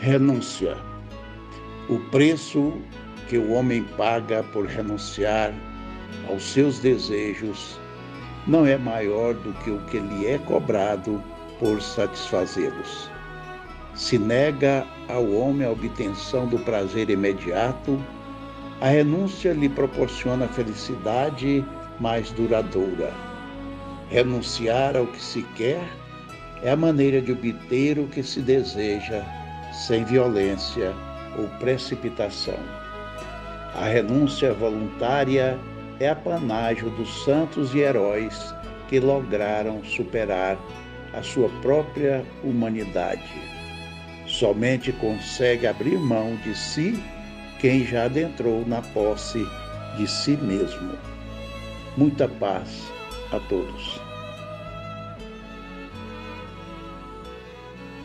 Renúncia. O preço que o homem paga por renunciar aos seus desejos não é maior do que o que lhe é cobrado por satisfazê-los. Se nega ao homem a obtenção do prazer imediato, a renúncia lhe proporciona felicidade mais duradoura. Renunciar ao que se quer é a maneira de obter o que se deseja sem violência ou precipitação. A renúncia voluntária é apanágio dos santos e heróis que lograram superar a sua própria humanidade. Somente consegue abrir mão de si quem já adentrou na posse de si mesmo. Muita paz a todos.